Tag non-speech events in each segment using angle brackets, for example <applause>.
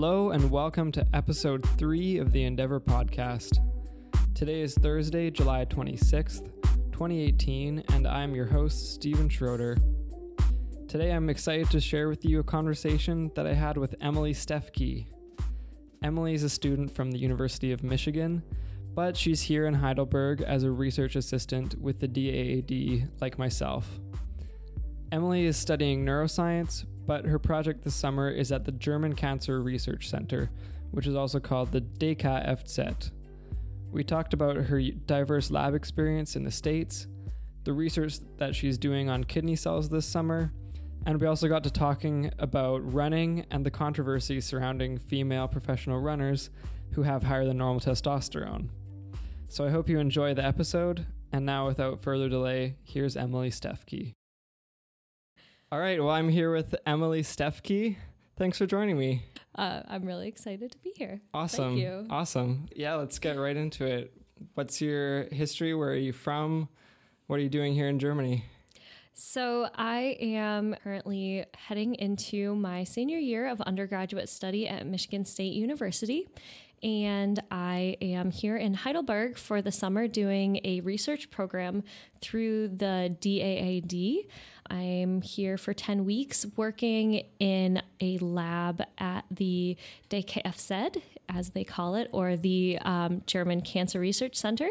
Hello, and welcome to episode three of the Endeavor podcast. Today is Thursday, July 26th, 2018, and I'm your host, Stephen Schroeder. Today, I'm excited to share with you a conversation that I had with Emily Stefke. Emily is a student from the University of Michigan, but she's here in Heidelberg as a research assistant with the DAAD, like myself. Emily is studying neuroscience, but her project this summer is at the German Cancer Research Center, which is also called the DKFZ. We talked about her diverse lab experience in the States, the research that she's doing on kidney cells this summer, and we also got to talking about running and the controversy surrounding female professional runners who have higher than normal testosterone. So I hope you enjoy the episode. And now, without further delay, here's Emily Stefke. All right, well, I'm here with Emily Stefke. Thanks for joining me. Uh, I'm really excited to be here. Awesome. Thank you. Awesome. Yeah, let's get right into it. What's your history? Where are you from? What are you doing here in Germany? So, I am currently heading into my senior year of undergraduate study at Michigan State University. And I am here in Heidelberg for the summer doing a research program through the DAAD. I'm here for 10 weeks working in a lab at the DKFZ, as they call it, or the um, German Cancer Research Center.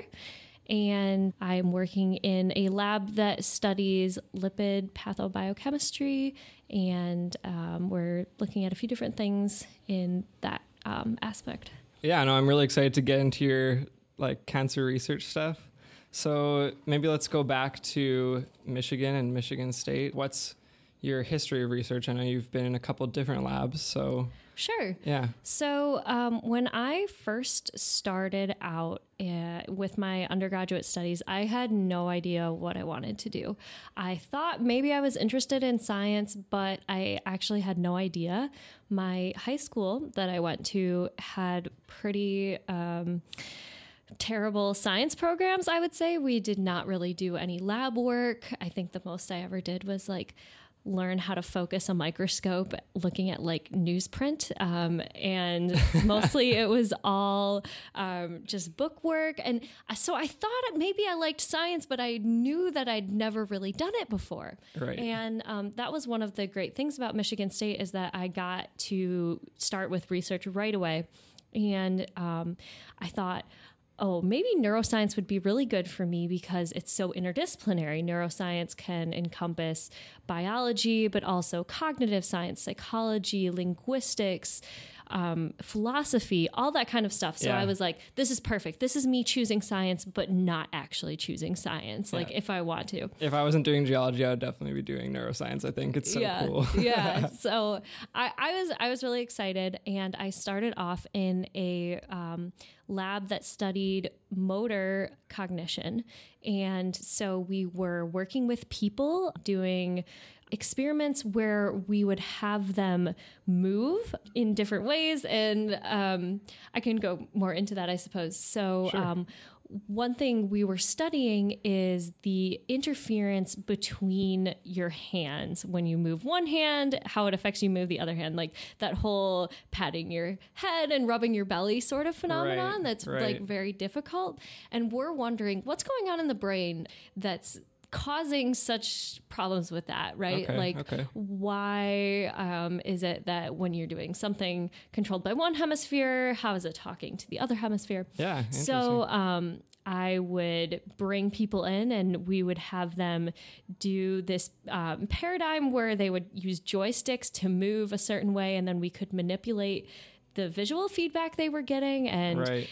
And I'm working in a lab that studies lipid pathobiochemistry, and um, we're looking at a few different things in that um, aspect. Yeah, no, I'm really excited to get into your like cancer research stuff. So maybe let's go back to Michigan and Michigan State. What's your history of research? I know you've been in a couple different labs, so Sure. yeah. So, um, when I first started out uh, with my undergraduate studies, I had no idea what I wanted to do. I thought maybe I was interested in science, but I actually had no idea. My high school that I went to had pretty. Um, terrible science programs, I would say. We did not really do any lab work. I think the most I ever did was like learn how to focus a microscope looking at like newsprint um, and <laughs> mostly it was all um, just book work. And so i thought maybe i liked science but i knew that i'd never really done it before. Right. and um, that was one of the great things about michigan state is that i got to start with research right away. And um, i thought oh, maybe neuroscience would be really good for me because it's so interdisciplinary. Neuroscience can encompass biology, but also cognitive science, psychology, linguistics. Um, philosophy, all that kind of stuff. So Yeah. I was like, this is perfect. This is me choosing science, but not actually choosing science, like if I want to. If I wasn't doing geology, I would definitely be doing neuroscience. I think it's so yeah, cool. <laughs> yeah. So I, I was I was really excited, and I started off in a um, lab that studied motor cognition, and so we were working with people doing experiments where we would have them move in different ways and um, i can go more into that i suppose so um, one thing we were studying is the interference between your hands when you move one hand, how it affects you move the other hand, like that whole patting your head and rubbing your belly sort of phenomenon Right, that's right. like very difficult. And we're wondering what's going on in the brain that's causing such problems with that, right? Okay, like okay. why um, is it that when you're doing something controlled by one hemisphere, how is it talking to the other hemisphere? Yeah, So um, I would bring people in and we would have them do this um, paradigm where they would use joysticks to move a certain way and then we could manipulate the visual feedback they were getting and Right.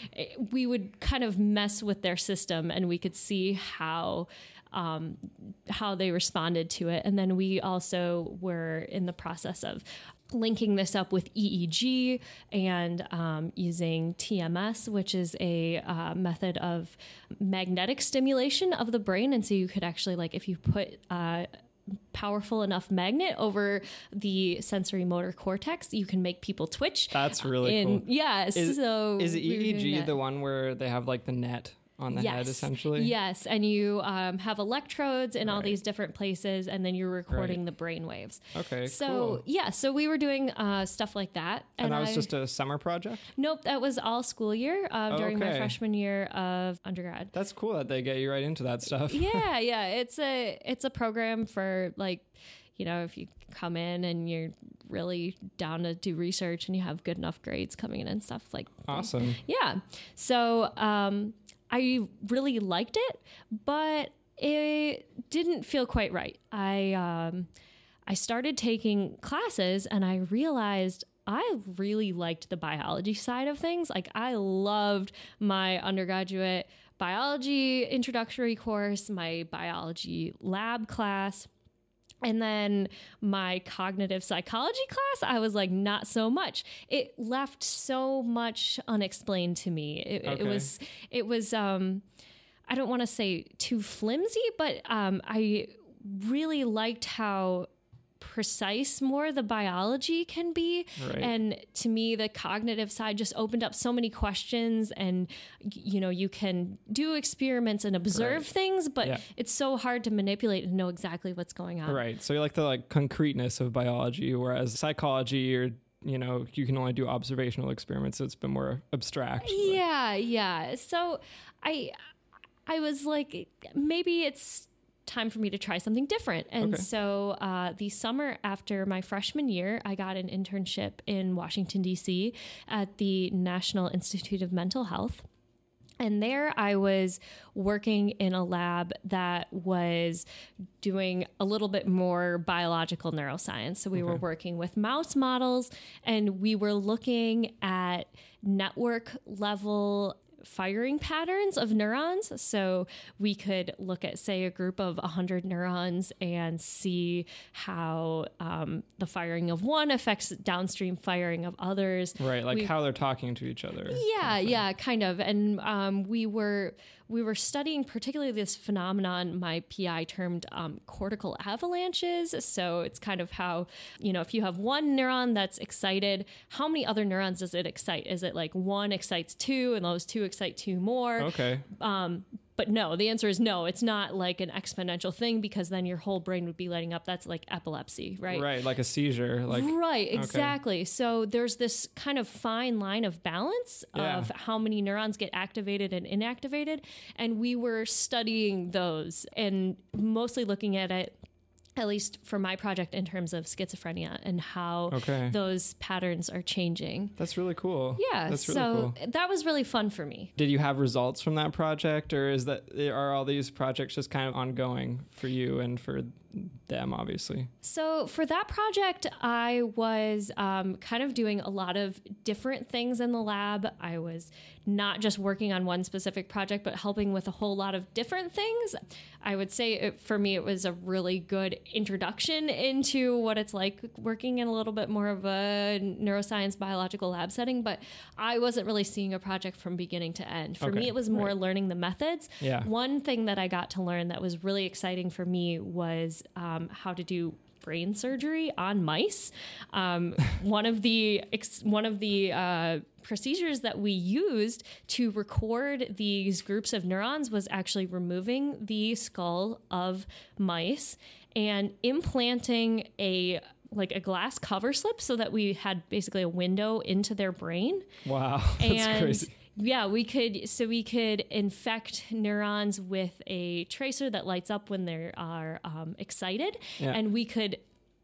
we would kind of mess with their system and we could see how um, how they responded to it and then we also were in the process of linking this up with EEG and um, using TMS, which is a uh, method of magnetic stimulation of the brain. And so you could actually, like, if you put uh, powerful enough magnet over the sensory motor cortex, you can make people twitch. That's really in, cool. Yeah. Is, so is we were doing EEG the one where they have like the net on the head, essentially. Yes, and you um, have electrodes in all these different places, and then you're recording the brain waves. Okay. So cool. yeah, so we were doing uh, stuff like that, And, that was I- just a summer project. nope. That was all school year um, during my freshman year of undergrad. That's cool that they get you right into that stuff. yeah, <laughs> yeah. It's a it's a program for like, you know, if you come in and you're really down to do research and you have good enough grades coming in and stuff like Awesome. yeah. So um, I really liked it, but it didn't feel quite right. I um, I started taking classes and I realized I really liked the biology side of things. Like I loved my undergraduate biology introductory course, my biology lab class. And then my cognitive psychology class, I was like, not so much. It left so much unexplained to me. It, it was, it was, um, I don't want to say too flimsy, but um, I really liked how precise more the biology can be Right. and to me the cognitive side just opened up so many questions and you know you can do experiments and observe Right. things but Yeah. it's so hard to manipulate and know exactly what's going on Right. So you like the like concreteness of biology, whereas psychology or you know you can only do observational experiments. So it's been more abstract. Yeah, yeah. So I I was like maybe it's time for me to try something different. And Okay. so uh, the summer after my freshman year, I got an internship in Washington D.C. at the National Institute of Mental Health. And there I was working in a lab that was doing a little bit more biological neuroscience. So we were working with mouse models and we were looking at network level firing patterns of neurons. So we could look at, say, a group of 100 neurons and see how um, the firing of one affects downstream firing of others. Right. Like We- how they're talking to each other. yeah, yeah, kind of. And um, we were we were studying particularly this phenomenon my PI termed um, cortical avalanches. So it's kind of how you know if you have one neuron that's excited, how many other neurons does it excite? Is it like one excites two, and those two excite two more? Okay. But no, the answer is no. It's not like an exponential thing because then your whole brain would be lighting up. That's like epilepsy, right? Right. Like a seizure. Like right, exactly. So there's this kind of fine line of balance Yeah. of how many neurons get activated and inactivated. And we were studying those and mostly looking at it, at least for my project, in terms of schizophrenia and how Okay. those patterns are changing. that's really cool. Yeah, That's really so cool. that was really fun for me. Did you have results from that project, or is that are all these projects just kind of ongoing for you and for them, obviously? So for that project, I was um, kind of doing a lot of different things in the lab. I was not just working on one specific project, but helping with a whole lot of different things. I would say it, for me, it was a really good introduction into what it's like working in a little bit more of a neuroscience biological lab setting. But I wasn't really seeing a project from beginning to end. For Okay, me, it was more right. learning the methods. Yeah. One thing that I got to learn that was really exciting for me was um, how to do brain surgery on mice. Um, <laughs> one of the ex- one of the uh, procedures that we used to record these groups of neurons was actually removing the skull of mice and implanting a like a glass cover slip so that we had basically a window into their brain Wow. <laughs> That's and crazy. Yeah we could so we could infect neurons with a tracer that lights up when they are um, excited Yeah. and we could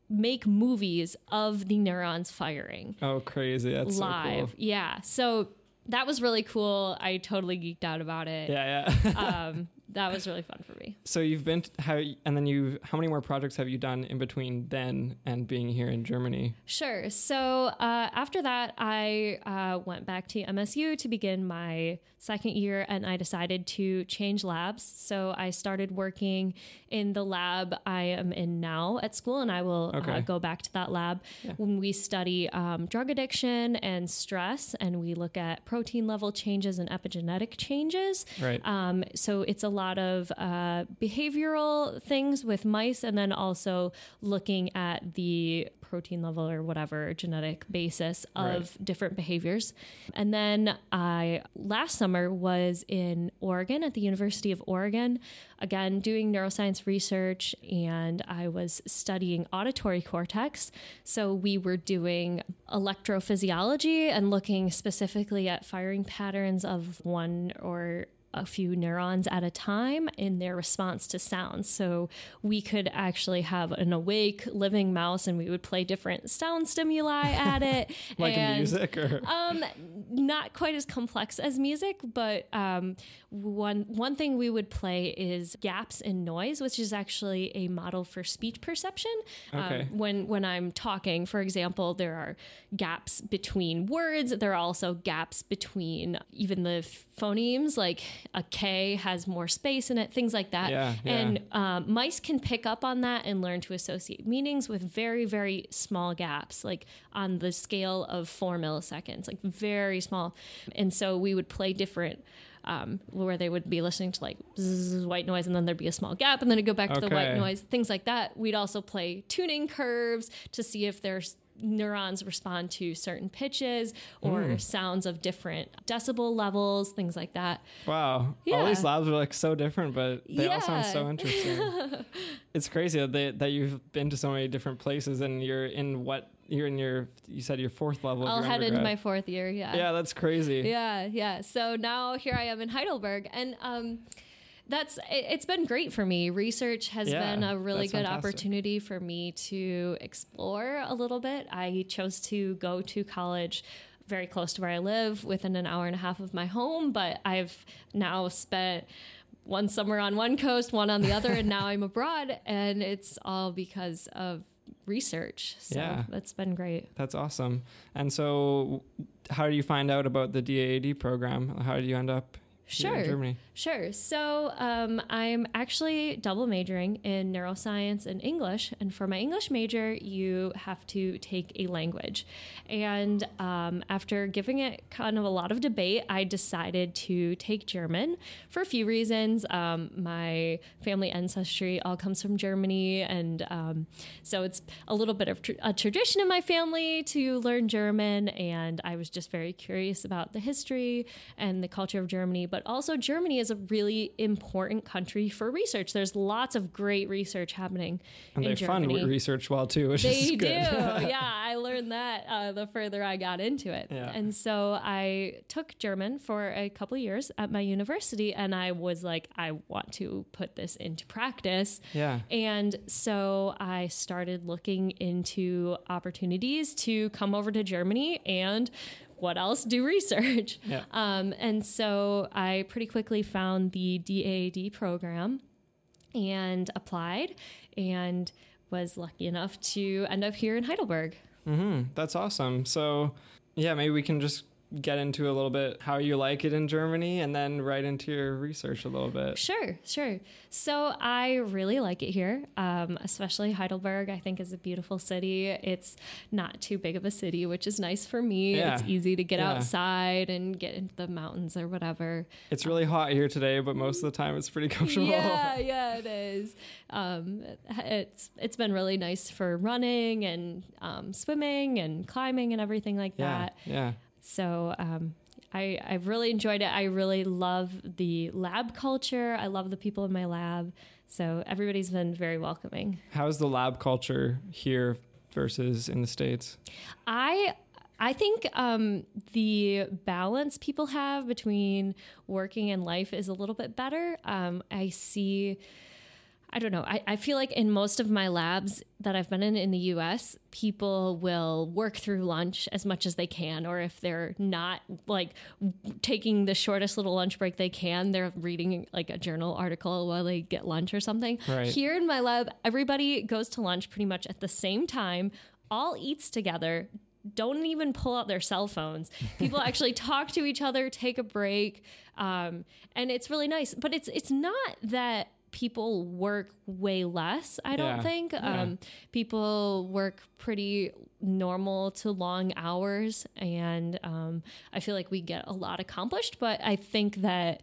make movies of the neurons firing Oh, crazy. That's live so cool. yeah so that was really cool i totally geeked out about it Yeah, yeah. um, <laughs> that was really fun for me so you've been how and then you've how many more projects have you done in between then and being here in Germany? Sure. So uh, after that, I uh, went back to MSU to begin my second year, and I decided to change labs. So I started working in the lab I am in now at school, and I will Okay. uh, go back to that lab when we study um, drug addiction and stress, and we look at protein level changes and epigenetic changes. Right. Um, so it's a lot of uh, behavioral things with mice, and then also looking at the protein level or whatever genetic basis of Right. different behaviors. And then I last summer was in Oregon at the University of Oregon, again doing neuroscience research, and I was studying auditory cortex. So we were doing electrophysiology and looking specifically at firing patterns of one or a few neurons at a time in their response to sounds. So we could actually have an awake living mouse and we would play different sound stimuli at <laughs> it. Like and, music or Um, not quite as complex as music, but um, one one thing we would play is gaps in noise, which is actually a model for speech perception. Okay. Um, when when I'm talking, for example, there are gaps between words. There are also gaps between even the phonemes. Like a K has more space in it, things like that. Yeah, yeah. And um, mice can pick up on that and learn to associate meanings with very, very small gaps, like on the scale of four milliseconds, like very small. And so we would play different. Um, where they would be listening to like zzz, white noise and then there'd be a small gap and then it'd go back to the white noise, things like that. We'd also play tuning curves to see if there's neurons respond to certain pitches or Hmm. sounds of different decibel levels, things like that. Wow. All these labs are like so different, but they all sound so interesting. <laughs> it's crazy that, they, that you've been to so many different places and you're in what you're in your you said your fourth level. I'll head into my fourth year. Yeah. Yeah, that's crazy. Yeah. Yeah. So now here I am in Heidelberg and, um, that's it, it's been great for me. Research has Yeah, been a really good fantastic. opportunity for me to explore a little bit. I chose to go to college very close to where I live, within an hour and a half of my home, but I've now spent one summer on one coast, one on the other, and now I'm abroad, and it's all because of research. So Yeah. that's been great. That's awesome. And so, how do you find out about the DAAD program? How do you end up Sure. Sure. So um, I'm actually double majoring in neuroscience and English. And for my English major, you have to take a language. And um, after giving it kind of a lot of debate, I decided to take German for a few reasons. Um, my family ancestry all comes from Germany. And um, so it's a little bit of tr- a tradition in my family to learn German. And I was just very curious about the history and the culture of Germany. But also, Germany is a really important country for research. There's lots of great research happening And they fund research well too, which They is do. good. <laughs> yeah, I learned that uh, the further I got into it. Yeah. And so I took German for a couple of years at my university, and I was like, I want to put this into practice. yeah. And so I started looking into opportunities to come over to Germany and what else do research. Yeah. Um, and so I pretty quickly found the DAAD program and applied and was lucky enough to end up here in Heidelberg. hmm That's awesome. So, yeah, maybe we can just get into a little bit how you like it in Germany and then right into your research a little bit. Sure, sure. So I really like it here, um, especially Heidelberg. I think is a beautiful city. It's not too big of a city, which is nice for me. Yeah. It's easy to get Yeah. outside and get into the mountains or whatever. It's really hot here today, but most of the time it's pretty <laughs> comfortable. Yeah, yeah, it is. Um, it's it's been really nice for running and um, swimming and climbing and everything like Yeah. that. Yeah. So um, I, I've really enjoyed it. I really love the lab culture. I love the people in my lab. So everybody's been very welcoming. How's the lab culture here versus in the States? I I think um, the balance people have between working and life is a little bit better. Um, I see. I don't know. I, I feel like in most of my labs that I've been in in the US, people will work through lunch as much as they can. Or if they're not like taking the shortest little lunch break they can, they're reading like a journal article while they get lunch or something. Right. Here in my lab, everybody goes to lunch pretty much at the same time, all eats together, don't even pull out their cell phones. <laughs> People actually talk to each other, take a break, um, and it's really nice. But it's it's not that people work way less. I don't Yeah, think yeah. um, people work pretty normal to long hours, and um, I feel like we get a lot accomplished. But I think that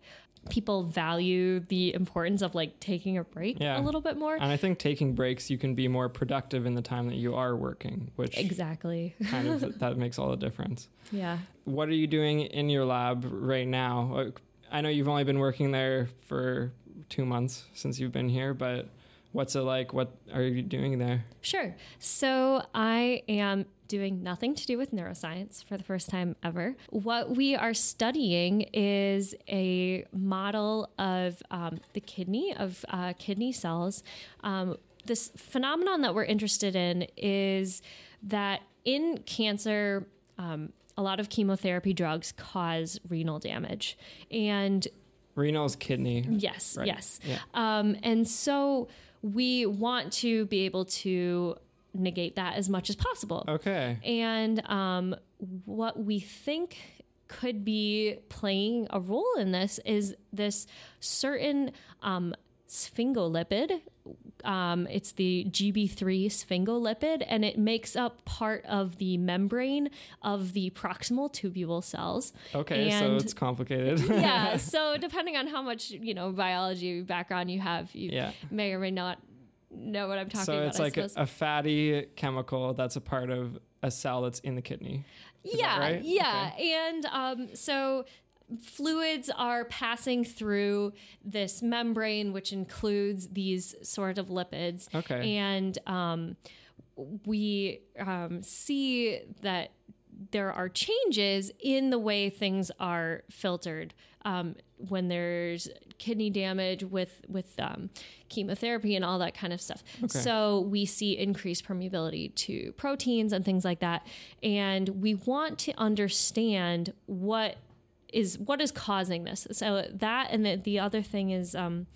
people value the importance of like taking a break Yeah. a little bit more. And I think taking breaks, you can be more productive in the time that you are working, which exactly. kind of <laughs> that makes all the difference. Yeah. What are you doing in your lab right now? I know you've only been working there for two months since you've been here, but what's it like? What are you doing there? Sure. So I am doing nothing to do with neuroscience for the first time ever. What we are studying is a model of um, the kidney, of uh, kidney cells. Um, this phenomenon that we're interested in is that in cancer, um, a lot of chemotherapy drugs cause renal damage. And Renal's kidney. Yes, Right. yes. Yeah. Um, and so we want to be able to negate that as much as possible. Okay. And um, what we think could be playing a role in this is this certain um, sphingolipid. Um, it's the GB3 sphingolipid, and it makes up part of the membrane of the proximal tubule cells. Okay. so it's complicated. <laughs> yeah. <laughs> So depending on how much you know biology background you have, you yeah. may or may not know what I'm talking So about. So it's like a, a fatty chemical that's a part of a cell that's in the kidney. Is yeah, right? yeah, and um, so fluids are passing through this membrane, which includes these sort of lipids. Okay. and um, we um, see that there are changes in the way things are filtered um, when there's kidney damage with with um, chemotherapy and all that kind of stuff. So we see increased permeability to proteins and things like that, and we want to understand what is what is causing this. So that and the, the other thing is. Um,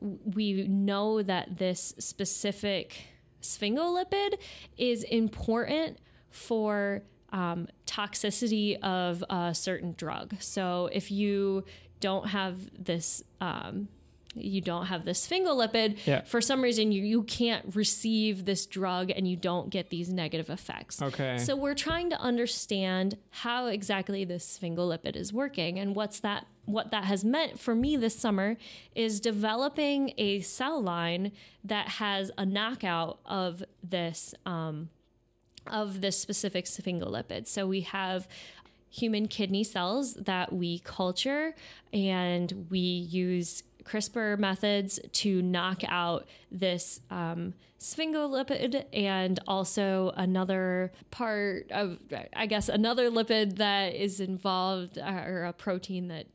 we know that this specific sphingolipid is important for um, toxicity of a certain drug. So if you don't have this, um, you don't have this sphingolipid, Yeah. for some reason you, you can't receive this drug and you don't get these negative effects. Okay. So we're trying to understand how exactly this sphingolipid is working and what's that what that has meant for me this summer is developing a cell line that has a knockout of this um, of this specific sphingolipid. So we have human kidney cells that we culture and we use CRISPR methods to knock out this um, sphingolipid and also another part of, I guess, another lipid that is involved uh, or a protein that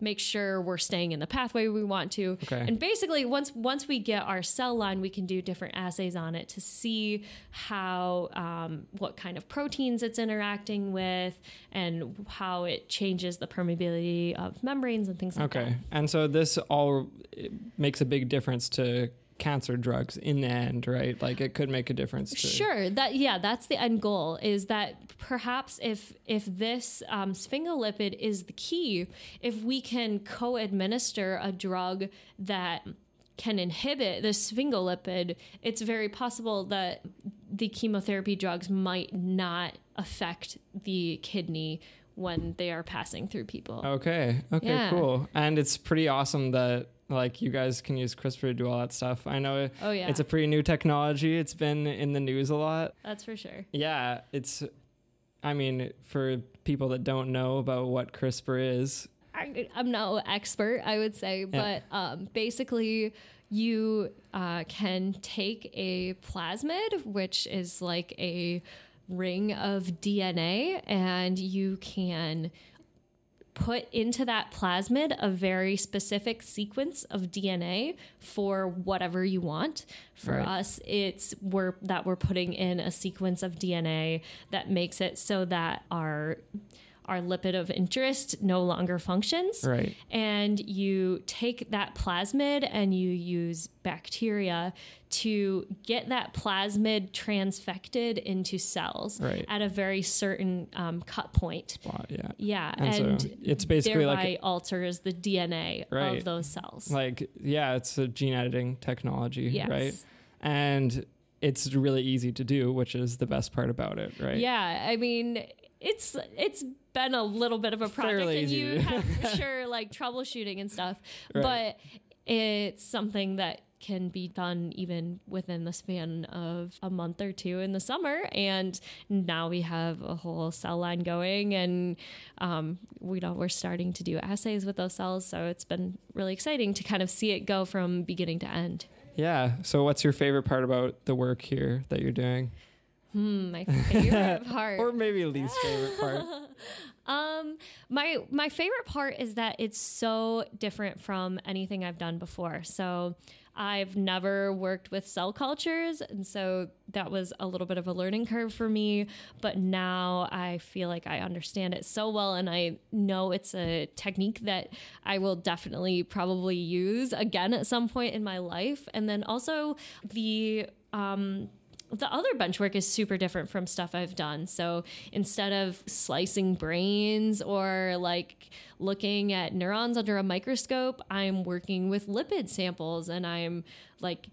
makes sure we're staying in the pathway we want to. Okay. And basically, once once we get our cell line, we can do different assays on it to see how um, what kind of proteins it's interacting with and how it changes the permeability of membranes and things like that. Okay. And so this all makes a big difference to cancer drugs in the end, right? Like it could make a difference to Sure. That yeah, that's the end goal. Is that perhaps if if this um, sphingolipid is the key, if we can co-administer a drug that can inhibit the sphingolipid, it's very possible that the chemotherapy drugs might not affect the kidney when they are passing through people. Okay. Okay, Yeah. cool. And it's pretty awesome that like you guys can use CRISPR to do all that stuff. I know Oh yeah, it's a pretty new technology. It's been in the news a lot. that's for sure. Yeah, it's I mean, for people that don't know about what CRISPR is, I, I'm no expert, I would say, but um, basically, you uh, can take a plasmid, which is like a ring of DNA, and you can put into that plasmid a very specific sequence of DNA for whatever you want. For Right. us, it's we're that we're putting in a sequence of DNA that makes it so that our our lipid of interest no longer functions right? and you take that plasmid and you use bacteria to get that plasmid transfected into cells Right. at a very certain um, cut point. Spot, yeah. Yeah, And, and, so it's basically thereby like alters the DNA Right. of those cells. like yeah, it's a gene editing technology, yes. right? And it's really easy to do, which is the best part about it, right? Yeah, I mean, it's it's been a little bit of a project Fairly and you have for <laughs> sure like troubleshooting and stuff Right. but it's something that can be done even within the span of a month or two in the summer and now we have a whole cell line going and um, we know we're starting to do assays with those cells so it's been really exciting to kind of see it go from beginning to end Yeah. So, what's your favorite part about the work here that you're doing, hmm, my <laughs> favorite part or maybe <laughs> least favorite part? Um, my my favorite part is that it's so different from anything I've done before. So I've never worked with cell cultures, and so that was a little bit of a learning curve for me. But now I feel like I understand it so well, and I know it's a technique that I will definitely probably use again at some point in my life. And then also the um, the other bench work is super different from stuff I've done. So instead of slicing brains or like looking at neurons under a microscope, I'm working with lipid samples and I'm like,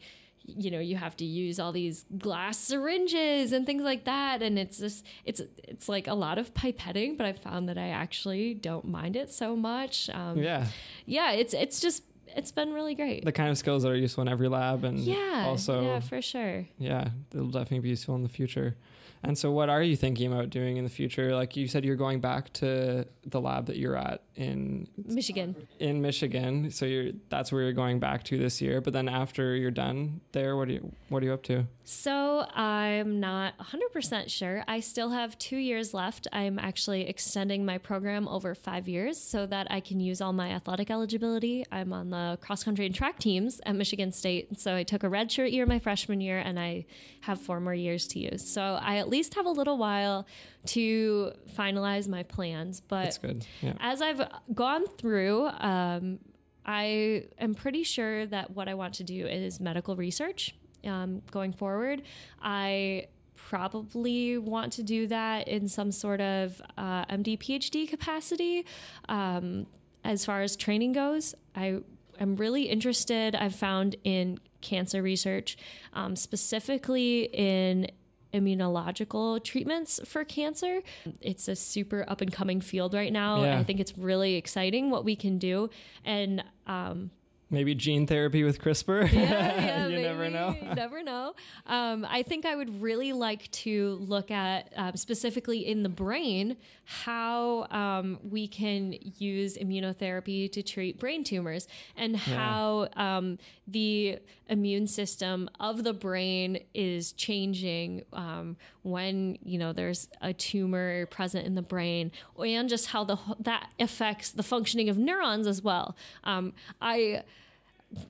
you know, you have to use all these glass syringes and things like that. And it's just, it's, it's like a lot of pipetting, but I found that I actually don't mind it so much. Um, Yeah. yeah, it's, it's just, it's been really great. The kind of skills that are useful in every lab, and yeah. also yeah, for sure. yeah, they'll definitely be useful in the future. And so, what are you thinking about doing in the future? Like you said, you're going back to the lab that you're at in Michigan. in Michigan. So you're that's where you're going back to this year. But then after you're done there, what are you what are you up to? So I'm not 100% sure. I still have two years left. I'm actually extending my program over five years so that I can use all my athletic eligibility. I'm on the cross country and track teams at Michigan State. So I took a redshirt year my freshman year and I have four more years to use. So I at least have a little while to finalize my plans. But That's good. Yeah. as I've gone through, um, I am pretty sure that what I want to do is medical research um, going forward. I probably want to do that in some sort of uh, MD PhD capacity. Um, as far as training goes, I am really interested, I've found in cancer research, um, specifically in immunological treatments for cancer. It's a super up and coming field right now. Yeah. I think it's really exciting what we can do. And um, Maybe gene therapy with CRISPR. yeah, yeah, <laughs> you never maybe. know. Never know. Um, I think I would really like to look at um, specifically in the brain how um, we can use immunotherapy to treat brain tumors and how um, the immune system of the brain is changing um, when you know there's a tumor present in the brain, and just how the that affects the functioning of neurons as well. Um, I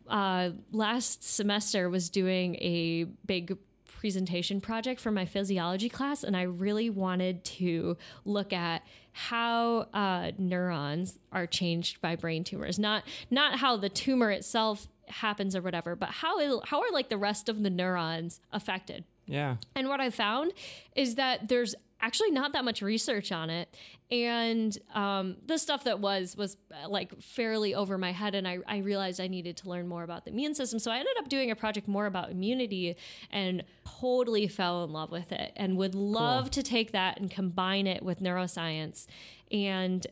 uh, last semester was doing a big presentation project for my physiology class, and I really wanted to look at how uh, neurons are changed by brain tumors. Not not how the tumor itself happens or whatever, but how is, how are like the rest of the neurons affected? Yeah. And what I found is that there's actually not that much research on it. And um, the stuff that was was uh, like fairly over my head. And I, I realized I needed to learn more about the immune system. So I ended up doing a project more about immunity and totally fell in love with it and would love to take that and combine it with neuroscience. And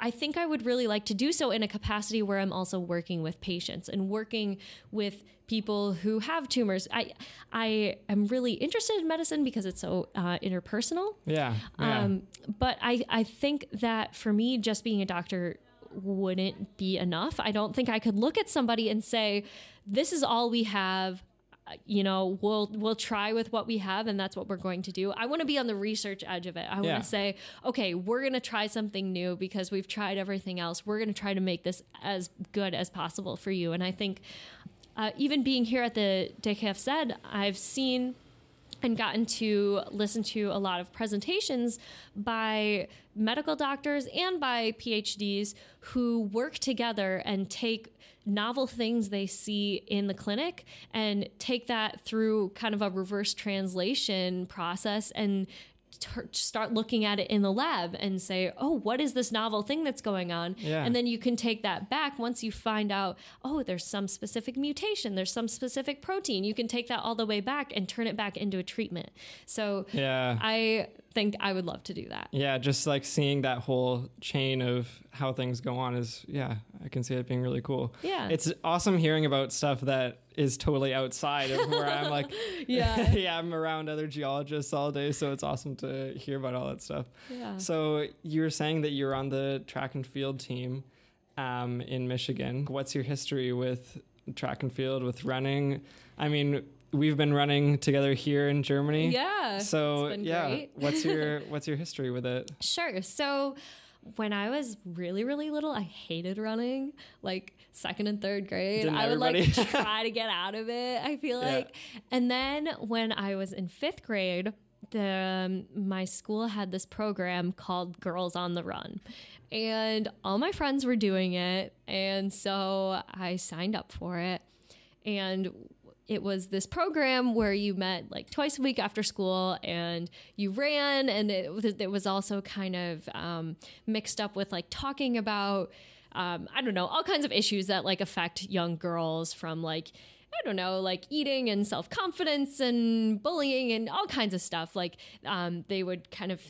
I think I would really like to do so in a capacity where I'm also working with patients and working with people who have tumors. I I am really interested in medicine because it's so uh, interpersonal. Yeah. yeah. Um, but I I think that for me, just being a doctor wouldn't be enough. I don't think I could look at somebody and say, "This is all we have." You know, we'll we'll try with what we have, and that's what we're going to do. I want to be on the research edge of it. I Yeah. want to say, okay, we're going to try something new because we've tried everything else. We're going to try to make this as good as possible for you. And I think uh, even being here at the DKFZ, I've seen and gotten to listen to a lot of presentations by medical doctors and by PhDs who work together and take novel things they see in the clinic and take that through kind of a reverse translation process and start looking at it in the lab and say, oh, what is this novel thing that's going on? Yeah. And then you can take that back once you find out, oh, there's some specific mutation, there's some specific protein. You can take that all the way back and turn it back into a treatment. So yeah. I think I would love to do that. Yeah, just like seeing that whole chain of how things go on is, yeah, I can see it being really cool. Yeah. It's awesome hearing about stuff that is totally outside of where I'm like, <laughs> Yeah. <laughs> yeah, I'm around other geologists all day. So it's awesome to hear about all that stuff. yeah. So you were saying that you're on the track and field team um, in Michigan. What's your history with track and field, with running? I mean, we've been running together here in Germany. Yeah. So yeah, great. what's your <laughs> what's your history with it? Sure. So when I was really, really little, I hated running. Like second and third grade, Didn't I would like <laughs> try to <laughs> get out of it. I feel Yeah. like. And then when I was in fifth grade, the um, my school had this program called Girls on the Run, and all my friends were doing it, and so I signed up for it, and it was this program where you met like twice a week after school and you ran and it was, it was also kind of um, mixed up with like talking about um, i don't know all kinds of issues that like affect young girls from like I don't know, like eating and self confidence and bullying and all kinds of stuff. Like um, they would kind of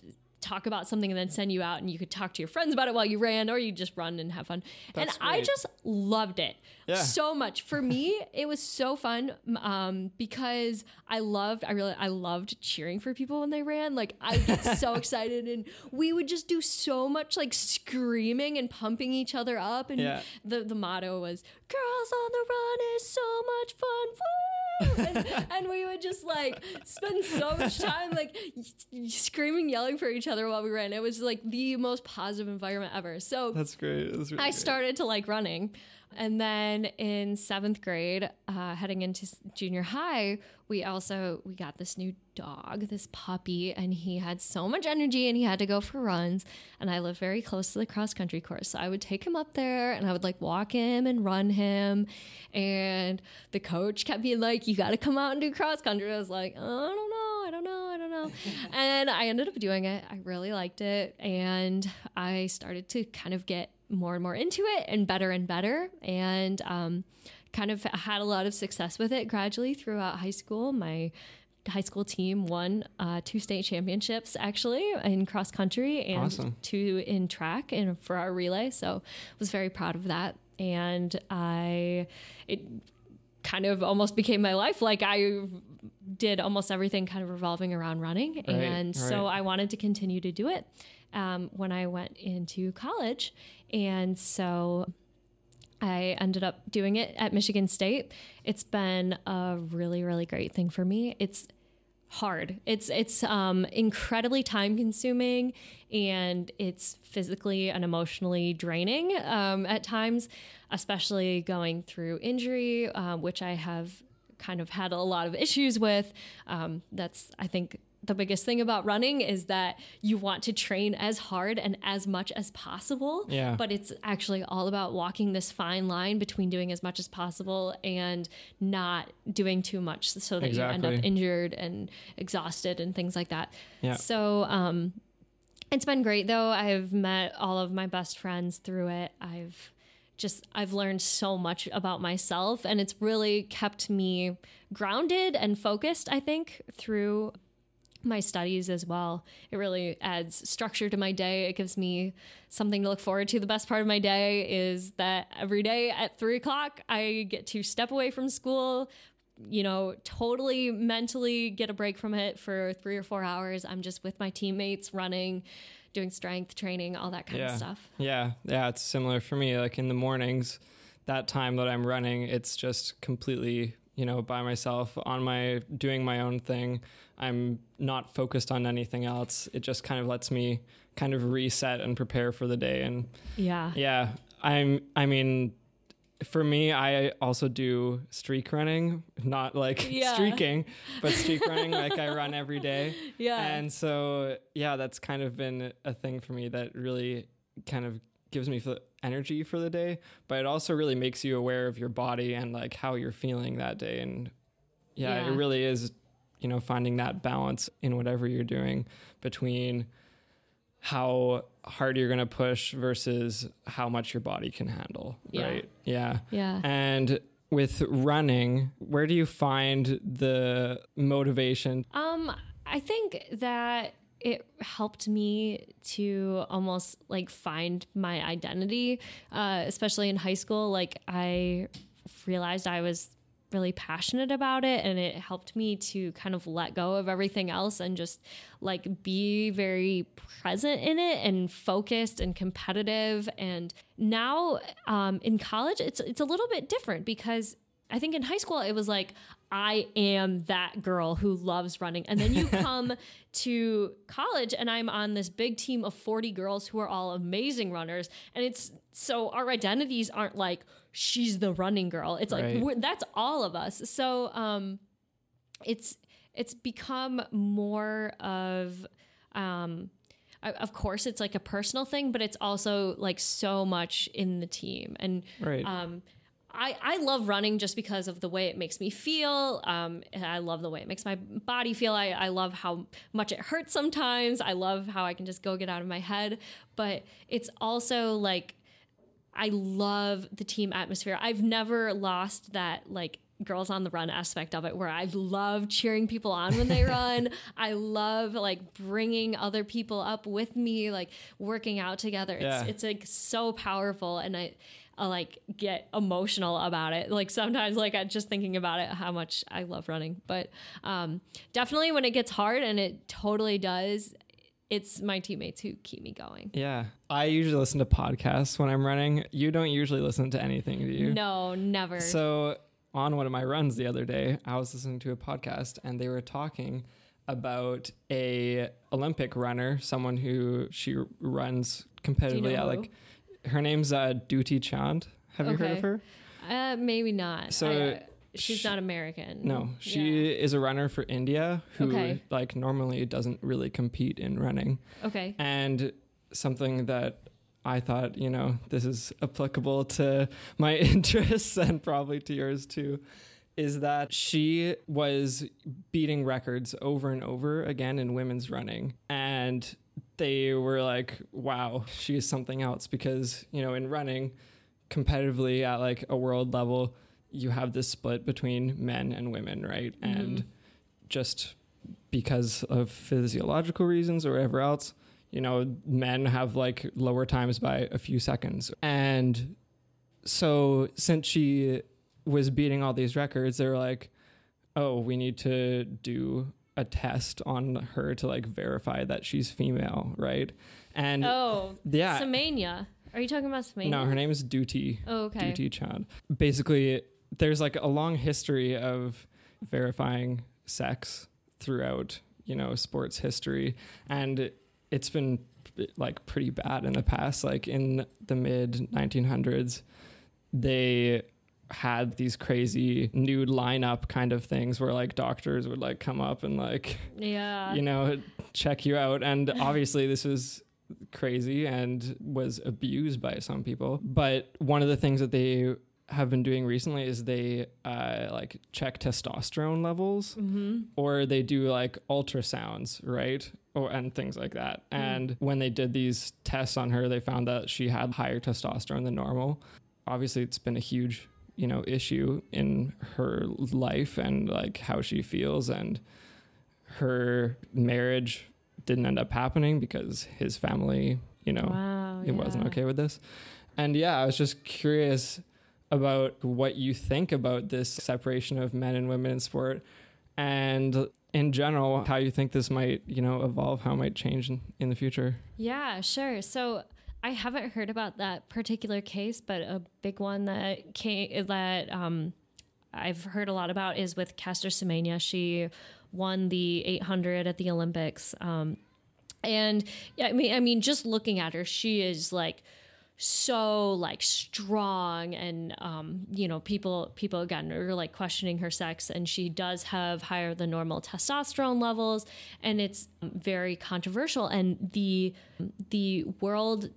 talk about something and then send you out and you could talk to your friends about it while you ran or you just run and have fun. That's and I just loved it Yeah. so much. For me, <laughs> it was so fun um, because I loved, I really, I loved cheering for people when they ran. Like I get so <laughs> excited and we would just do so much like screaming and pumping each other up. And Yeah. the, the motto was girls on the run is so much fun. Woo! And, and we would just like spend so much time like y- screaming, yelling for each other while we ran. It was like the most positive environment ever. So That's great. That's really I great. started to like running. And then in seventh grade, uh, heading into junior high, we also we got this new dog, this puppy, and he had so much energy and he had to go for runs. And I live very close to the cross country course, so I would take him up there and I would like walk him and run him. And the coach kept being like, "You got to come out and do cross country." I was like, "Oh, "I don't know, I don't know, I don't know." <laughs> and I ended up doing it. I really liked it, and I started to kind of get more and more into it and better and better and um, kind of had a lot of success with it gradually throughout high school my high school team won uh, two state championships actually in cross country and Awesome. two in track and for our relay so was very proud of that and i it kind of almost became my life like i did almost everything kind of revolving around running and so right. I wanted to continue to do it um, when I went into college. And so I ended up doing it at Michigan State. It's been a really, really great thing for me. It's hard. It's it's um, incredibly time consuming and it's physically and emotionally draining um, at times, especially going through injury, uh, which I have kind of had a lot of issues with. Um, that's I think the biggest thing about running is that you want to train as hard and as much as possible. Yeah. But it's actually all about walking this fine line between doing as much as possible and not doing too much so that you end up injured and exhausted and things like that. Yeah. So um, it's been great though. I've met all of my best friends through it. I've just I've learned so much about myself and it's really kept me grounded and focused, I think, through my studies as well. It really adds structure to my day. It gives me something to look forward to. The best part of my day is that every day at three o'clock, I get to step away from school, you know, totally mentally get a break from it for three or four hours. I'm just with my teammates running, doing strength training, all that kind yeah. of stuff. Yeah, yeah, it's similar for me. Like in the mornings, that time that I'm running, it's just completely, you know, by myself on my doing my own thing. I'm not focused on anything else. It just kind of lets me kind of reset and prepare for the day and Yeah. yeah, I'm I mean for me, I also do streak running, not like <laughs> Yeah. streaking, but streak running. Like I run every day. <laughs> Yeah. And so, yeah, that's kind of been a thing for me that really kind of gives me energy for the day, but it also really makes you aware of your body and like how you're feeling that day. And yeah, Yeah. it really is, you know, finding that balance in whatever you're doing between how hard you're going to push versus how much your body can handle. Yeah. Right. Yeah. yeah. And with running, where do you find the motivation? Um, I think that it helped me to almost like find my identity, uh, especially in high school. Like I realized I was really passionate about it and it helped me to kind of let go of everything else and just like be very present in it and focused and competitive and now um, in college it's it's a little bit different because I think in high school it was like I am that girl who loves running. And then you <laughs> come to college and I'm on this big team of 40 girls who are all amazing runners and it's so our identities aren't like she's the running girl. It's like Right. that's all of us. So um it's it's become more of um of course it's like a personal thing but it's also like so much in the team and Right. um I, I love running just because of the way it makes me feel. Um, I love the way it makes my body feel. I, I love how much it hurts sometimes. I love how I can just go get out of my head. But it's also like I love the team atmosphere. I've never lost that like girls on the run aspect of it where I love cheering people on when they <laughs> run. I love like bringing other people up with me, like working out together. It's Yeah. it's like so powerful and I Like get emotional about it. Like sometimes like I just thinking about it how much I love running. But um definitely when it gets hard and it totally does, it's my teammates who keep me going. yeah. I usually listen to podcasts when I'm running. You don't usually listen to anything, do you? No, never. So on one of my runs the other day, I was listening to a podcast and they were talking about a Olympic runner, someone who she runs competitively know at who? Her name's uh, Dutee Chand. Have you heard Okay. of her? Uh, maybe not. So, I- she's sh- not American. No, she is a runner for India who Okay. like normally doesn't really compete in running. Okay. And something that I thought, you know, this is applicable to my <laughs> interests and probably to yours too, is that she was beating records over and over again in women's running. And they were like, wow, she is something else because, you know, in running competitively at like a world level, you have this split between men and women, right? Mm-hmm. And just because of physiological reasons or whatever else, you know, men have like lower times by a few seconds. And so since she was beating all these records, they were like, oh, we need to do a test on her to like verify that she's female, right? And Oh, yeah, Semenya. Are you talking about Semenya? no, her name is Dutee. Oh, okay. Dutee Chand. Basically, there's like a long history of verifying sex throughout, you know, sports history, and it's been like pretty bad in the past. Like in the mid 1900s, they had these crazy nude lineup kind of things where like doctors would like come up and like Yeah. you know check you out. And obviously this was crazy and was abused by some people. But one of the things that they have been doing recently is they uh, like check testosterone levels mm-hmm. or they do like ultrasounds right? Or and things like that. And when they did these tests on her they found that she had higher testosterone than normal. Obviously it's been a huge you know issue in her life and like how she feels and her marriage didn't end up happening because his family you know Wow. it wasn't okay with this and yeah i was just curious about what you think about this separation of men and women in sport and in general how you think this might you know evolve how it might change in, in the future Yeah, sure. So I haven't heard about that particular case, but a big one that came that um, I've heard a lot about is with Caster Semenya. She won the 800 at the Olympics, um, and yeah, I mean, I mean, just looking at her, she is like so like strong and um you know people people again are like questioning her sex and she does have higher than normal testosterone levels and it's very controversial and the the world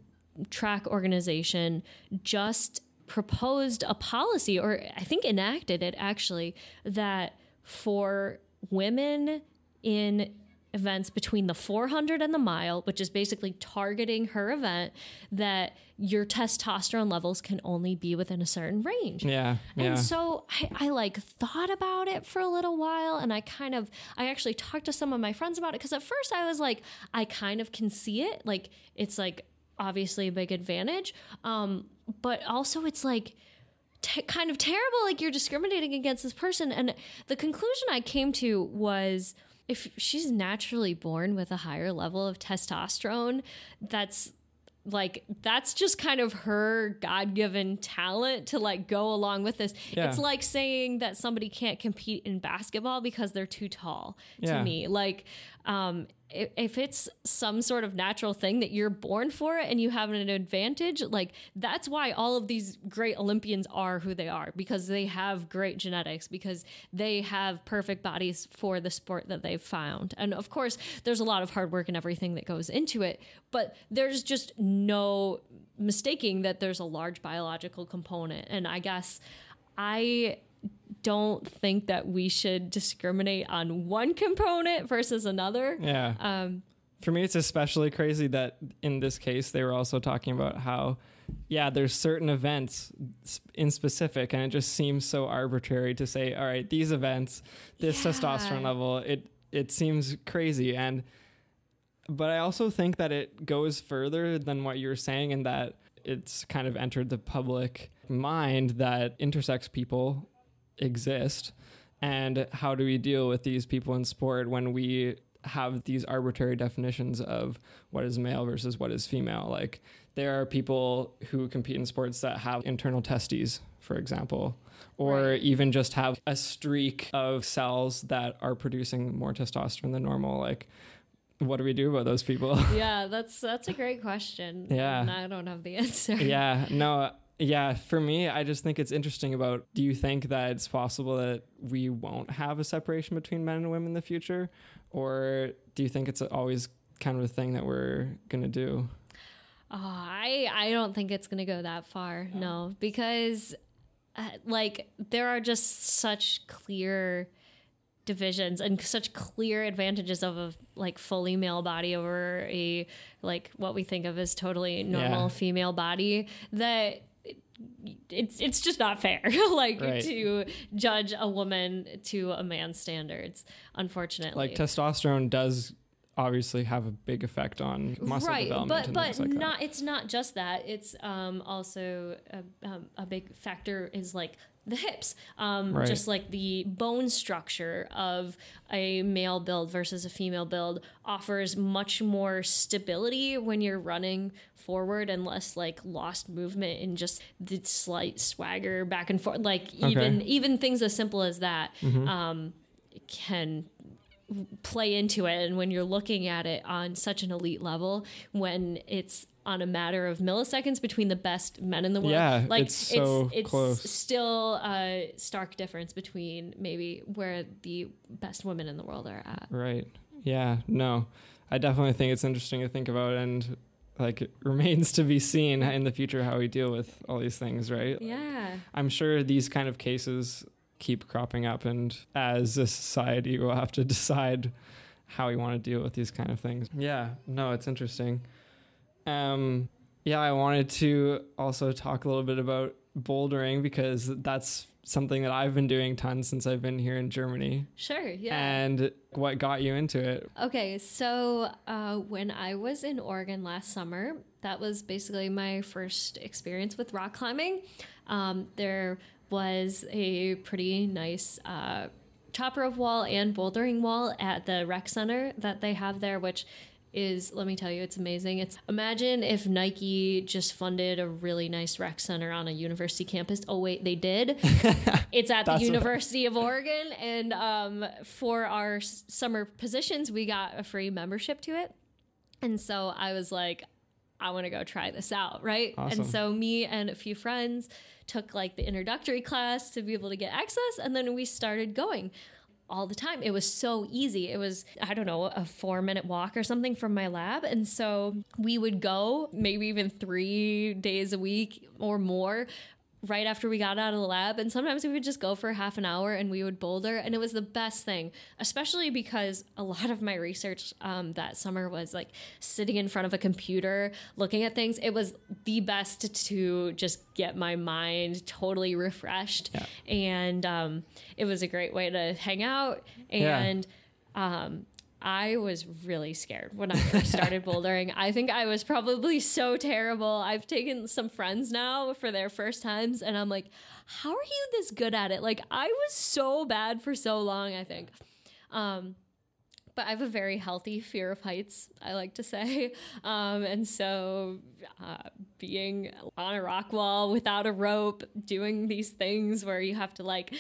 track organization just proposed a policy or i think enacted it actually that for women in events between the 400 and the mile, which is basically targeting her event, that your testosterone levels can only be within a certain range. Yeah. Yeah. And so I, I like thought about it for a little while and I kind of I actually talked to some of my friends about it because at first I was like, I kind of can see it. Like it's like obviously a big advantage. Um, but also it's like t- kind of terrible, like you're discriminating against this person. And the conclusion I came to was if she's naturally born with a higher level of testosterone, that's like that's just kind of her god-given talent to like go along with this Yeah. it's like saying that somebody can't compete in basketball because they're too tall to me like um if, it's some sort of natural thing that you're born for and you have an advantage like that's why all of these great olympians are who they are because they have great genetics because they have perfect bodies for the sport that they've found. And of course there's a lot of hard work and everything that goes into it but there's just no mistaking that there's a large biological component. And i guess i don't think that we should discriminate on one component versus another Yeah. um For me, it's especially crazy that in this case, they were also talking about how, yeah, there's certain events in specific, and it just seems so arbitrary to say, all right, these events, this Yeah. testosterone level, it it seems crazy, and but I also think that it goes further than what you're saying, in that it's kind of entered the public mind that intersex people exist? And how do we deal with these people in sport when we have these arbitrary definitions of what is male versus what is female? Like there are people who compete in sports that have internal testes for example or Right. even just have a streak of cells that are producing more testosterone than normal. Like what do we do about those people? <laughs> Yeah that's that's a great question. Yeah. and i don't have the <laughs> answer. Yeah no yeah for me i just think it's interesting about do you think that it's possible that we won't have a separation between men and women in the future or do you think it's always kind of a thing that we're gonna do Oh, I I don't think it's gonna go that far. No, because uh, like there are just such clear divisions and such clear advantages of a like fully male body over a like what we think of as totally normal Yeah. female body that it's it's just not fair <laughs> like Right. to judge a woman to a man's standards unfortunately like testosterone does obviously have a big effect on muscle right development but and but things like that. not it's not just that it's um also a, um, a big factor is like the hips um Right. just like the bone structure of a male build versus a female build offers much more stability when you're running forward and less like lost movement and just the slight swagger back and forth like even even things as simple as that Mm-hmm. um can play into it and when you're looking at it on such an elite level when it's on a matter of milliseconds between the best men in the world Yeah, like it's so it's close. still a stark difference between maybe where the best women in the world are at right yeah no i definitely think it's interesting to think about and like it <laughs> remains to be seen in the future how we deal with all these things right yeah I'm sure these kind of cases keep cropping up, and as a society, we'll have to <laughs> decide how we want to deal with these kind of things. Yeah, no, it's interesting. Um, yeah, I wanted to also talk a little bit about bouldering because that's something that I've been doing tons since I've been here in Germany. sure yeah And what got you into it? Okay, so uh, when I was in Oregon last summer, that was basically my first experience with rock climbing. Um, there was a pretty nice uh, top rope wall and bouldering wall at the rec center that they have there, which is let me tell you it's amazing it's imagine if nike just funded a really nice rec center on a university campus oh wait they did <laughs> it's at the University of Oregon, and um, for our s- summer positions, we got a free membership to it. And so I was like, I want to go try this out, right? Awesome. And so me and a few friends took like the introductory class to be able to get access, and then we started going all the time. It was so easy. It was, I don't know, a four minute walk or something from my lab. And so we would go maybe even three days a week or more right after we got out of the lab and sometimes we would just go for half an hour and we would boulder and it was the best thing especially because a lot of my research um, that summer was like sitting in front of a computer looking at things it was the best to just get my mind totally refreshed Yeah. and um, it was a great way to hang out Yeah. and um, I was really scared when I first started <laughs> bouldering. I think I was probably so terrible. I've taken some friends now for their first times, and I'm like, how are you this good at it? Like, I was so bad for so long, I think. Um, but I have a very healthy fear of heights, I like to say. <laughs> Um, and so uh, being on a rock wall without a rope, doing these things where you have to like,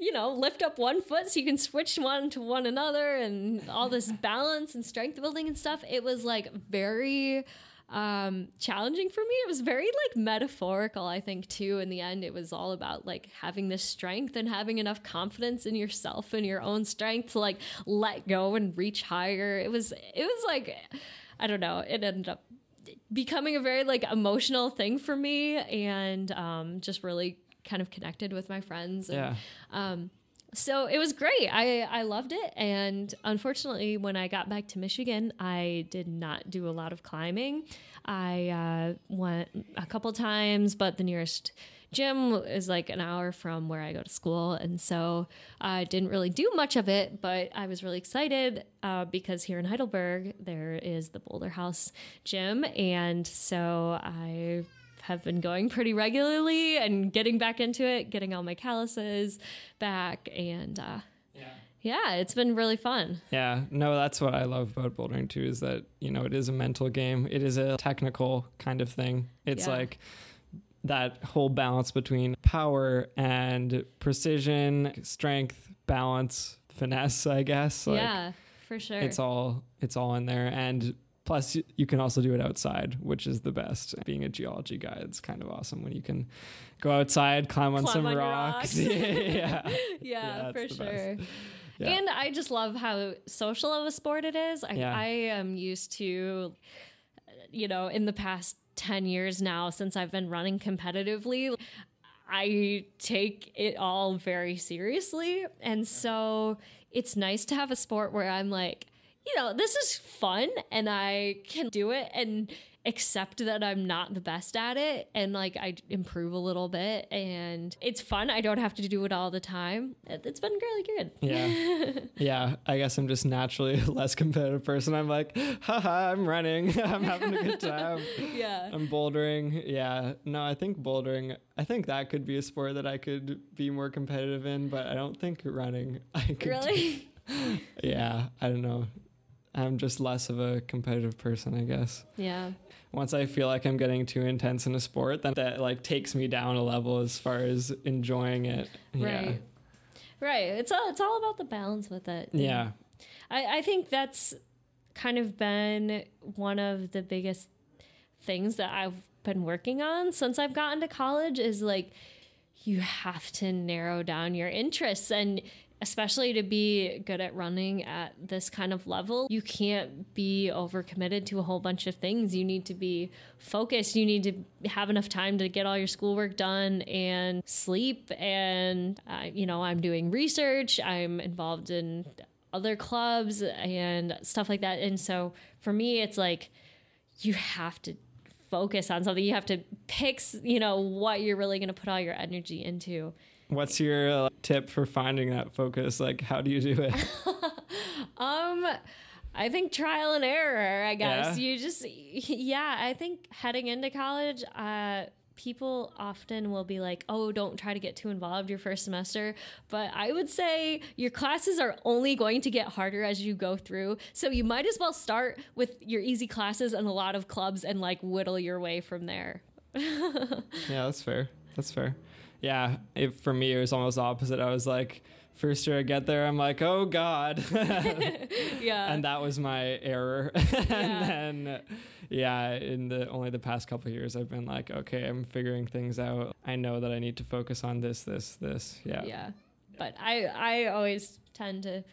you know, lift up one foot so you can switch one to one another and all this <laughs> balance and strength building and stuff. It was like very um challenging for me. It was very like metaphorical i think too. In the end it was all about like having this strength and having enough confidence in yourself and your own strength to like let go and reach higher. It was it was like i don't know. It ended up becoming a very like emotional thing for me and um just really kind of connected with my friends and, Yeah. um, so it was great. I, I loved it. And unfortunately, when I got back to Michigan, I did not do a lot of climbing. I uh, went a couple times, but the nearest gym is like an hour from where I go to school. And so I didn't really do much of it, but I was really excited uh, because here in Heidelberg, there is the Boulder House gym. And so I have been going pretty regularly and getting back into it, getting all my calluses back, and uh, Yeah. yeah, it's been really fun. Yeah, no, that's what I love about bouldering too is that, you know, it is a mental game. It is a technical kind of thing. It's Yeah. like that whole balance between power and precision, strength, balance, finesse, I guess. Like yeah, for sure. it's all it's all in there and plus you can also do it outside, which is the best. Being a geology guy, it's kind of awesome when you can go outside, climb on Climb some on rocks. rocks. <laughs> <laughs> yeah. yeah, for the best. sure. Yeah. And I just love how social of a sport it is. I, Yeah. I am used to, you know, in the past 10 years now, since I've been running competitively, I take it all very seriously. And so it's nice to have a sport where I'm like, you know, this is fun and I can do it and accept that I'm not the best at it and like I improve a little bit and it's fun. I don't have to do it all the time. It- It's been really good. Yeah. <laughs> yeah. I guess I'm just naturally a <laughs> less competitive person. I'm like, haha, I'm running. <laughs> I'm having a good time. Yeah. I'm bouldering. Yeah. No, I think bouldering, I think that could be a sport that I could be more competitive in, but I don't think running I could. Really? yeah. I don't know. I'm just less of a competitive person, I guess. yeah. Once I feel like I'm getting too intense in a sport, then that like takes me down a level as far as enjoying it. Yeah. Right. Right. It's all it's all about the balance with it. Yeah. I, I think that's kind of been one of the biggest things that I've been working on since I've gotten to college is like you have to narrow down your interests and especially to be good at running at this kind of level you can't be overcommitted to a whole bunch of things. You need to be focused. You need to have enough time to get all your schoolwork done and sleep. And uh, you know i'm doing research. I'm involved in other clubs and stuff like that. And so for me it's like you have to focus on something. You have to pick you know what you're really going to put all your energy into What's your uh, tip for finding that focus? Like, how do you do it? <laughs> Um, I think trial and error. I guess Yeah? you just, <laughs> yeah. I think heading into college, uh, people often will be like, "Oh, don't try to get too involved your first semester." But I would say your classes are only going to get harder as you go through. So you might as well start with your easy classes and a lot of clubs and like whittle your way from there. <laughs> yeah, that's fair. That's fair. Yeah, it, for me, it was almost opposite. I was like, first year I get there, I'm like, oh God. <laughs> Yeah. and that was my error. <laughs> and then, yeah, in the only the past couple of years, I've been like, okay, I'm figuring things out. I know that I need to focus on this, this, this. Yeah. yeah but i i always tend to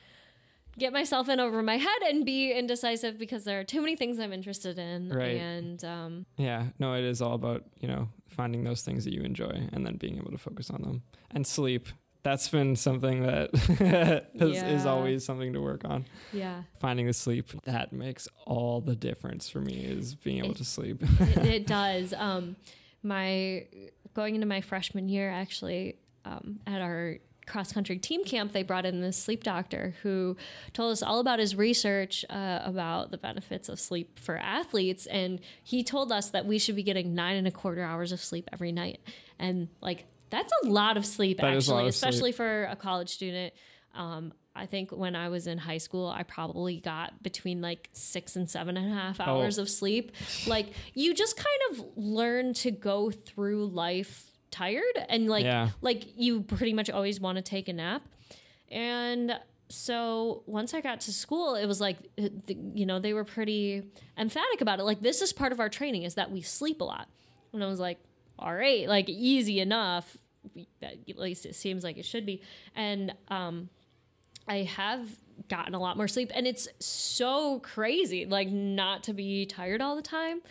get myself in over my head and be indecisive because there are too many things I'm interested in. Right. And um, Yeah, no, it is all about, you know, finding those things that you enjoy and then being able to focus on them. And sleep. That's been something that <laughs> is, is always something to work on. yeah, Finding the sleep that makes all the difference for me is being able It- to sleep. <laughs> it, <laughs> it does. Um, my going into my freshman year, actually, um, at our cross country team camp, they brought in this sleep doctor who told us all about his research uh, about the benefits of sleep for athletes, and he told us that we should be getting nine and a quarter hours of sleep every night, and like that's a lot of sleep That is a lot actually, of sleep. especially for a college student. Um, I think when I was in high school, I probably got between like six and seven and a half Oh. hours of sleep. Like you just kind of learn to go through life tired and like Yeah. like you pretty much always want to take a nap. And so once I got to school, it was like uh, you know they were pretty emphatic about it. Like this is part of our training is that we sleep a lot. And I was like, all right, like easy enough. At least it seems like it should be. And um, I have gotten a lot more sleep, and it's so crazy, like not to be tired all the time.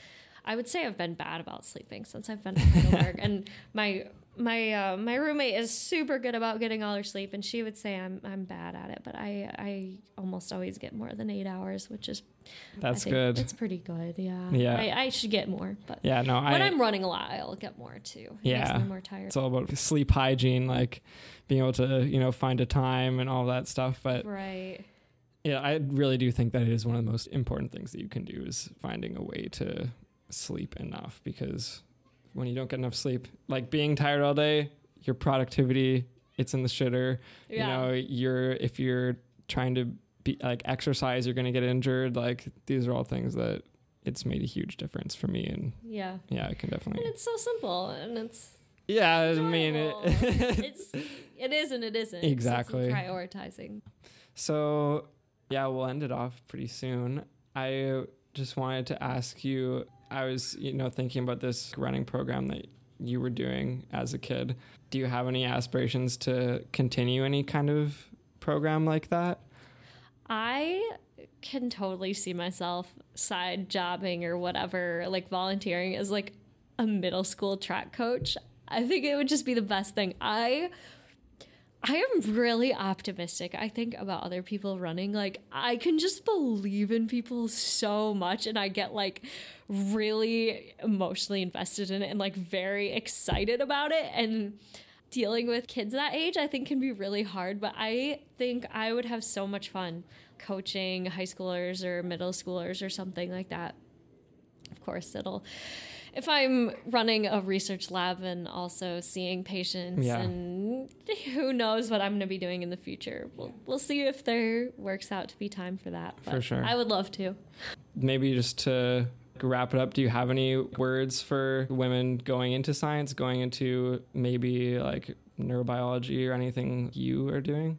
I would say I've been bad about sleeping since I've been at Heidelberg, <laughs> and my my uh, my roommate is super good about getting all her sleep, and she would say I'm I'm bad at it, but I I almost always get more than eight hours, which is That's good. It's pretty good, yeah. Yeah. I, I should get more, but Yeah, no, when I, I'm running a lot, I'll get more too. It Yeah. makes me more tired. it's all about sleep hygiene, like being able to, you know, find a time and all that stuff. But right. yeah, I really do think that it is one of the most important things that you can do is finding a way to sleep enough because when you don't get enough sleep, like being tired all day, your productivity, it's in the shitter. Yeah. You know, you're if you're trying to be like exercise, you're going to get injured. Like these are all things that it's made a huge difference for me and yeah. yeah, I can And definitely. it's so simple, and it's Yeah, I mean it. <laughs> it's it is and it isn't. Exactly. prioritizing. So, yeah, we'll end it off pretty soon. I just wanted to ask you I was, you know, thinking about this running program that you were doing as a kid. Do you have any aspirations to continue any kind of program like that? I can totally see myself side jobbing or whatever, like volunteering as like a middle school track coach. I think it would just be the best thing. I I am really optimistic. I think about other people running. Like I can just believe in people so much and I get like really emotionally invested in it and like very excited about it and dealing with kids that age I think can be really hard, but I think I would have so much fun coaching high schoolers or middle schoolers or something like that. Of course, it'll if I'm running a research lab and also seeing patients Yeah. and who knows what I'm going to be doing in the future. We'll we'll see if there works out to be time for that. For sure. I would love to. Maybe just to wrap it up, do you have any words for women going into science, going into maybe like neurobiology or anything you are doing?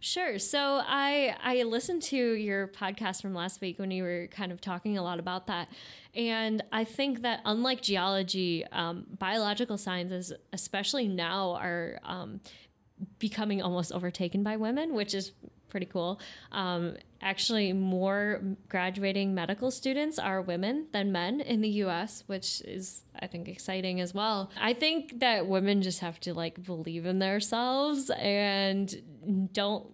Sure. So I I listened to your podcast from last week when you were kind of talking a lot about that, and I think that unlike geology, um, biological sciences, especially now, are um, becoming almost overtaken by women, which is pretty cool. Um, actually, more graduating medical students are women than men in the U.S., which is, I think, exciting as well. I think that women just have to like believe in themselves and don't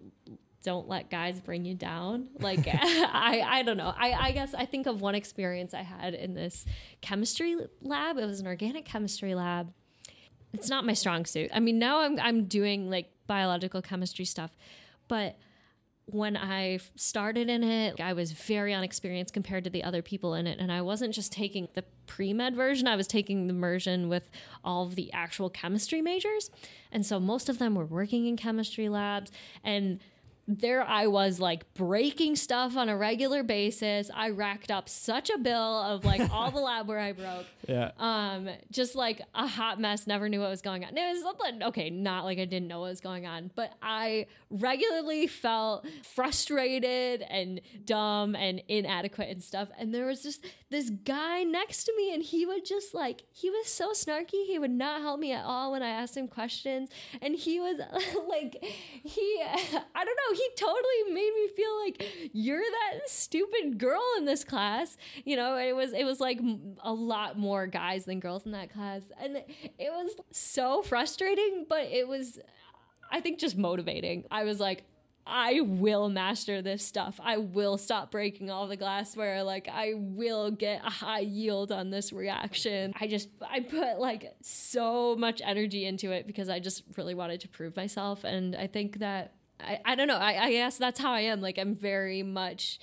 don't let guys bring you down. Like <laughs> I, I don't know. I, I guess I think of one experience I had in this chemistry lab. It was an organic chemistry lab it's not my strong suit. I mean, now I'm I'm doing like biological chemistry stuff, but when I started in it, I was very unexperienced compared to the other people in it, and I wasn't just taking the pre med version. I was taking the version with all of the actual chemistry majors, and so most of them were working in chemistry labs and there I was like breaking stuff on a regular basis. I racked up such a bill of like all the <laughs> lab where I broke Yeah. um just like a hot mess never knew what was going on it was okay not like i didn't know what was going on but i regularly felt frustrated and dumb and inadequate and stuff and there was just this guy next to me and he would just like he was so snarky he would not help me at all when i asked him questions and he was <laughs> like he <laughs> i don't know he totally made me feel like you're that stupid girl in this class. You know, it was it was like a lot more guys than girls in that class, and it was so frustrating. But it was, I think, just motivating. I was like, I will master this stuff. I will stop breaking all the glassware. Like I will get a high yield on this reaction. I just I put like so much energy into it because I just really wanted to prove myself. And I think that I, I don't know, I, I guess that's how I am. Like I'm very much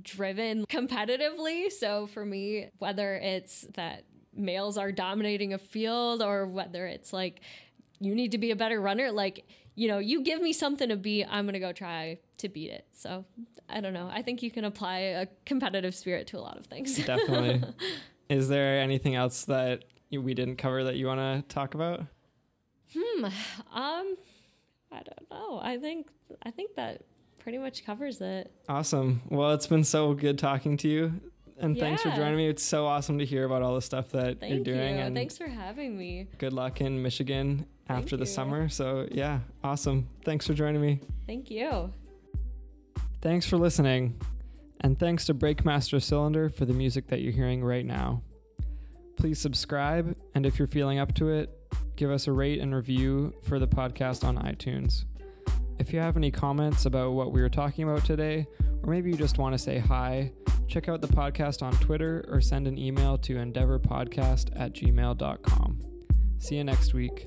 driven competitively. So for me, whether it's that males are dominating a field or whether it's like you need to be a better runner, like you know, you give me something to beat, I'm going to go try to beat it. So I don't know. I think you can apply a competitive spirit to a lot of things. <laughs> Definitely. Is there anything else that we didn't cover that you want to talk about? Hmm. Um, I don't know. I think I think that pretty much covers it. Awesome. Well, it's been so good talking to you and yeah. thanks for joining me. It's so awesome to hear about all the stuff that Thank you're doing. You. And thanks for having me. Good luck in Michigan Thank after the summer. So, yeah, awesome. Thanks for joining me. Thank you. Thanks for listening. And thanks to Breakmaster Cylinder for the music that you're hearing right now. Please subscribe, and if you're feeling up to it, give us a rate and review for the podcast on iTunes. If you have any comments about what we were talking about today, or maybe you just want to say hi, check out the podcast on Twitter or send an email to endeavorpodcast at gmail.com. See you next week.